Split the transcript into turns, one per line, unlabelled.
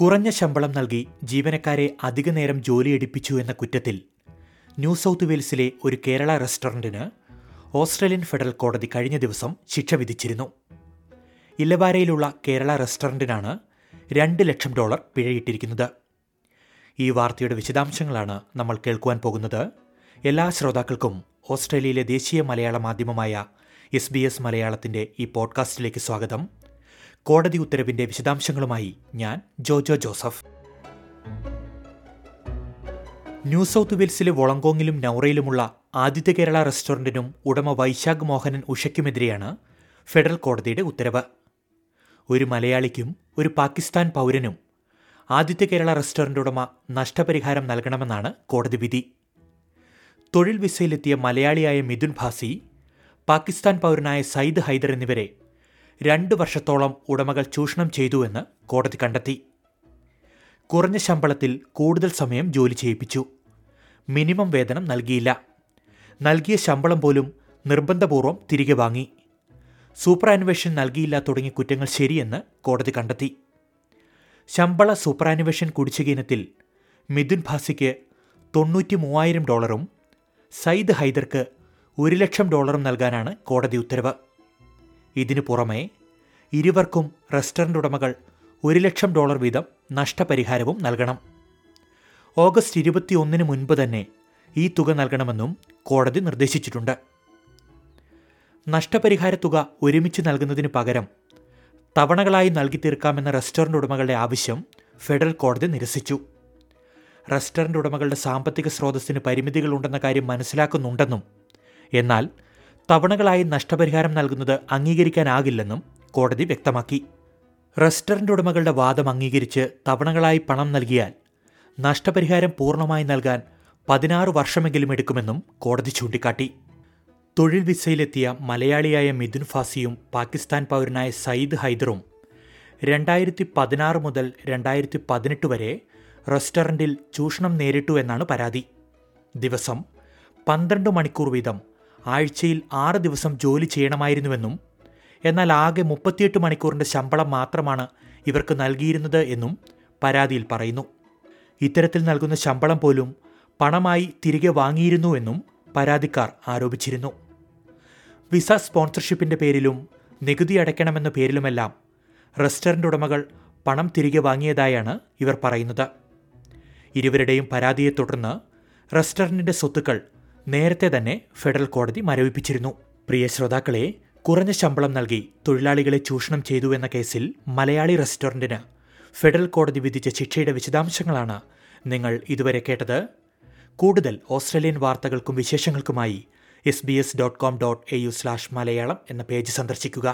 കുറഞ്ഞ ശമ്പളം നൽകി ജീവനക്കാരെ അധിക നേരം ജോലിയെടുപ്പിച്ചു എന്ന കുറ്റത്തിൽ ന്യൂ സൗത്ത് വെയിൽസിലെ ഒരു കേരള റെസ്റ്റോറന്റിന് ഓസ്ട്രേലിയൻ ഫെഡറൽ കോടതി കഴിഞ്ഞ ദിവസം ശിക്ഷ വിധിച്ചിരുന്നു. ഇല്ലവാരയിലുള്ള കേരള റെസ്റ്റോറന്റിനാണ് രണ്ട് ലക്ഷം ഡോളർ പിഴയിട്ടിരിക്കുന്നത്. ഈ വാർത്തയുടെ വിശദാംശങ്ങളാണ് നമ്മൾ കേൾക്കുവാൻ പോകുന്നത്. എല്ലാ ശ്രോതാക്കൾക്കും ഓസ്ട്രേലിയയിലെ ദേശീയ മലയാള മാധ്യമമായ എസ് ബി എസ് മലയാളത്തിന്റെ ഈ പോഡ്കാസ്റ്റിലേക്ക് സ്വാഗതം. കോടതി ഉത്തരവിന്റെ വിശദാംശങ്ങളുമായി ഞാൻ ജോജോ ജോസഫ്. ന്യൂ സൗത്ത് വെയിൽസിലെ വളങ്കോങ്ങിലും നൌറയിലുമുള്ള ആദിത്യ കേരള റെസ്റ്റോറന്റിനും ഉടമ വൈശാഖ് മോഹനൻ ഉഷയ്ക്കുമെതിരെയാണ് ഫെഡറൽ കോടതിയുടെ ഉത്തരവ്. ഒരു മലയാളിക്കും ഒരു പാകിസ്ഥാൻ പൗരനും ആദിത്യ കേരള റെസ്റ്റോറന്റ് ഉടമ നഷ്ടപരിഹാരം നൽകണമെന്നാണ് കോടതി വിധി. തൊഴിൽ വിസയിലെത്തിയ മലയാളിയായ മിഥുൻ ഭാസി പാകിസ്ഥാൻ പൗരനായ സയ്യിദ് ഹൈദർ എന്നിവരെ രണ്ട് വർഷത്തോളം ഉടമകൾ ചൂഷണം ചെയ്തുവെന്ന് കോടതി കണ്ടെത്തി. കുറഞ്ഞ ശമ്പളത്തിൽ കൂടുതൽ സമയം ജോലി ചെയ്യിപ്പിച്ചു. മിനിമം വേതനം നൽകിയില്ല. നൽകിയ ശമ്പളം പോലും നിർബന്ധപൂർവം തിരികെ വാങ്ങി. സൂപ്പർ അന്വേഷൻ നൽകിയില്ല തുടങ്ങിയ കുറ്റങ്ങൾ ശരിയെന്ന് കോടതി കണ്ടെത്തി. ശമ്പള സൂപ്പർ അന്വേഷൻ കുടിശ്ശിക ഇനത്തിൽ മിഥുൻ ഭാസിക്ക് തൊണ്ണൂറ്റി മൂവായിരം ഡോളറും സയ്യിദ് ഹൈദർക്ക് ഒരു ലക്ഷം ഡോളറും നൽകാനാണ് കോടതി ഉത്തരവ്. ഇതിനു പുറമെ ഇരുവർക്കും റെസ്റ്റോറന്റ് ഉടമകൾ ഒരു ലക്ഷം ഡോളർ വീതം നഷ്ടപരിഹാരവും നൽകണം. ഓഗസ്റ്റ് ഇരുപത്തിയൊന്നിന് മുൻപ് തന്നെ ഈ തുക നൽകണമെന്നും കോടതി നിർദ്ദേശിച്ചിട്ടുണ്ട്. നഷ്ടപരിഹാര തുക ഒരുമിച്ച് നൽകുന്നതിന് പകരം തവണകളായി നൽകി തീർക്കാമെന്ന റെസ്റ്റോറന്റ് ഉടമകളുടെ ആവശ്യം ഫെഡറൽ കോടതി നിരസിച്ചു. റെസ്റ്റോറന്റ് ഉടമകളുടെ സാമ്പത്തിക സ്രോതസ്സിന് പരിമിതികളുണ്ടെന്ന കാര്യം മനസ്സിലാക്കുന്നുണ്ടെന്നും എന്നാൽ തവണകളായി നഷ്ടപരിഹാരം നൽകുന്നത് അംഗീകരിക്കാനാകില്ലെന്നും കോടതി വ്യക്തമാക്കി. റെസ്റ്റോറന്റ് ഉടമകളുടെ വാദം അംഗീകരിച്ച് തവണകളായി പണം നൽകിയാൽ നഷ്ടപരിഹാരം പൂർണമായി നൽകാൻ പതിനാറ് വർഷമെങ്കിലും എടുക്കുമെന്നും കോടതി ചൂണ്ടിക്കാട്ടി. തൊഴിൽ വിസയിലെത്തിയ മലയാളിയായ മിഥുൻ ഫാസിയും പാകിസ്ഥാൻ പൗരനായ സയ്യിദ് ഹൈദറും രണ്ടായിരത്തി പതിനാറ് മുതൽ രണ്ടായിരത്തി പതിനെട്ട് വരെ റെസ്റ്റോറന്റിൽ ചൂഷണം നേരിട്ടു എന്നാണ് പരാതി. ദിവസം പന്ത്രണ്ട് മണിക്കൂർ വീതം ആഴ്ചയിൽ ആറ് ദിവസം ജോലി ചെയ്യണമായിരുന്നുവെന്നും എന്നാൽ ആകെ മുപ്പത്തിയെട്ട് മണിക്കൂറിന്റെ ശമ്പളം മാത്രമാണ് ഇവർക്ക് നൽകിയിരുന്നത് എന്നും പരാതിയിൽ പറയുന്നു. ഇത്തരത്തിൽ നൽകുന്ന ശമ്പളം പോലും പണമായി തിരികെ വാങ്ങിയിരുന്നുവെന്നും പരാതിക്കാർ ആരോപിച്ചിരുന്നു. വിസ സ്പോൺസർഷിപ്പിന്റെ പേരിലും നികുതി അടയ്ക്കണമെന്ന പേരിലുമെല്ലാം റെസ്റ്റോറന്റ് ഉടമകൾ പണം തിരികെ വാങ്ങിയതായാണ് ഇവർ പറയുന്നത്. ഇരുവരുടെയും പരാതിയെ തുടർന്ന് റെസ്റ്റോറന്റിന്റെ സ്വത്തുക്കൾ നേരത്തെ തന്നെ ഫെഡറൽ കോടതി മരവിപ്പിച്ചിരുന്നു. പ്രിയ ശ്രോതാക്കളെ കുറഞ്ഞ ശമ്പളം നൽകി തൊഴിലാളികളെ ചൂഷണം ചെയ്തു എന്ന കേസിൽ മലയാളി റെസ്റ്റോറന്റിന് ഫെഡറൽ കോടതി വിധിച്ച ശിക്ഷയുടെ വിശദാംശങ്ങളാണ് നിങ്ങൾ ഇതുവരെ കേട്ടത്. കൂടുതൽ ഓസ്ട്രേലിയൻ വാർത്തകൾക്കും വിശേഷങ്ങൾക്കുമായി S B S dot com dot A U slash Malayalam എന്ന പേജ് സന്ദർശിക്കുക.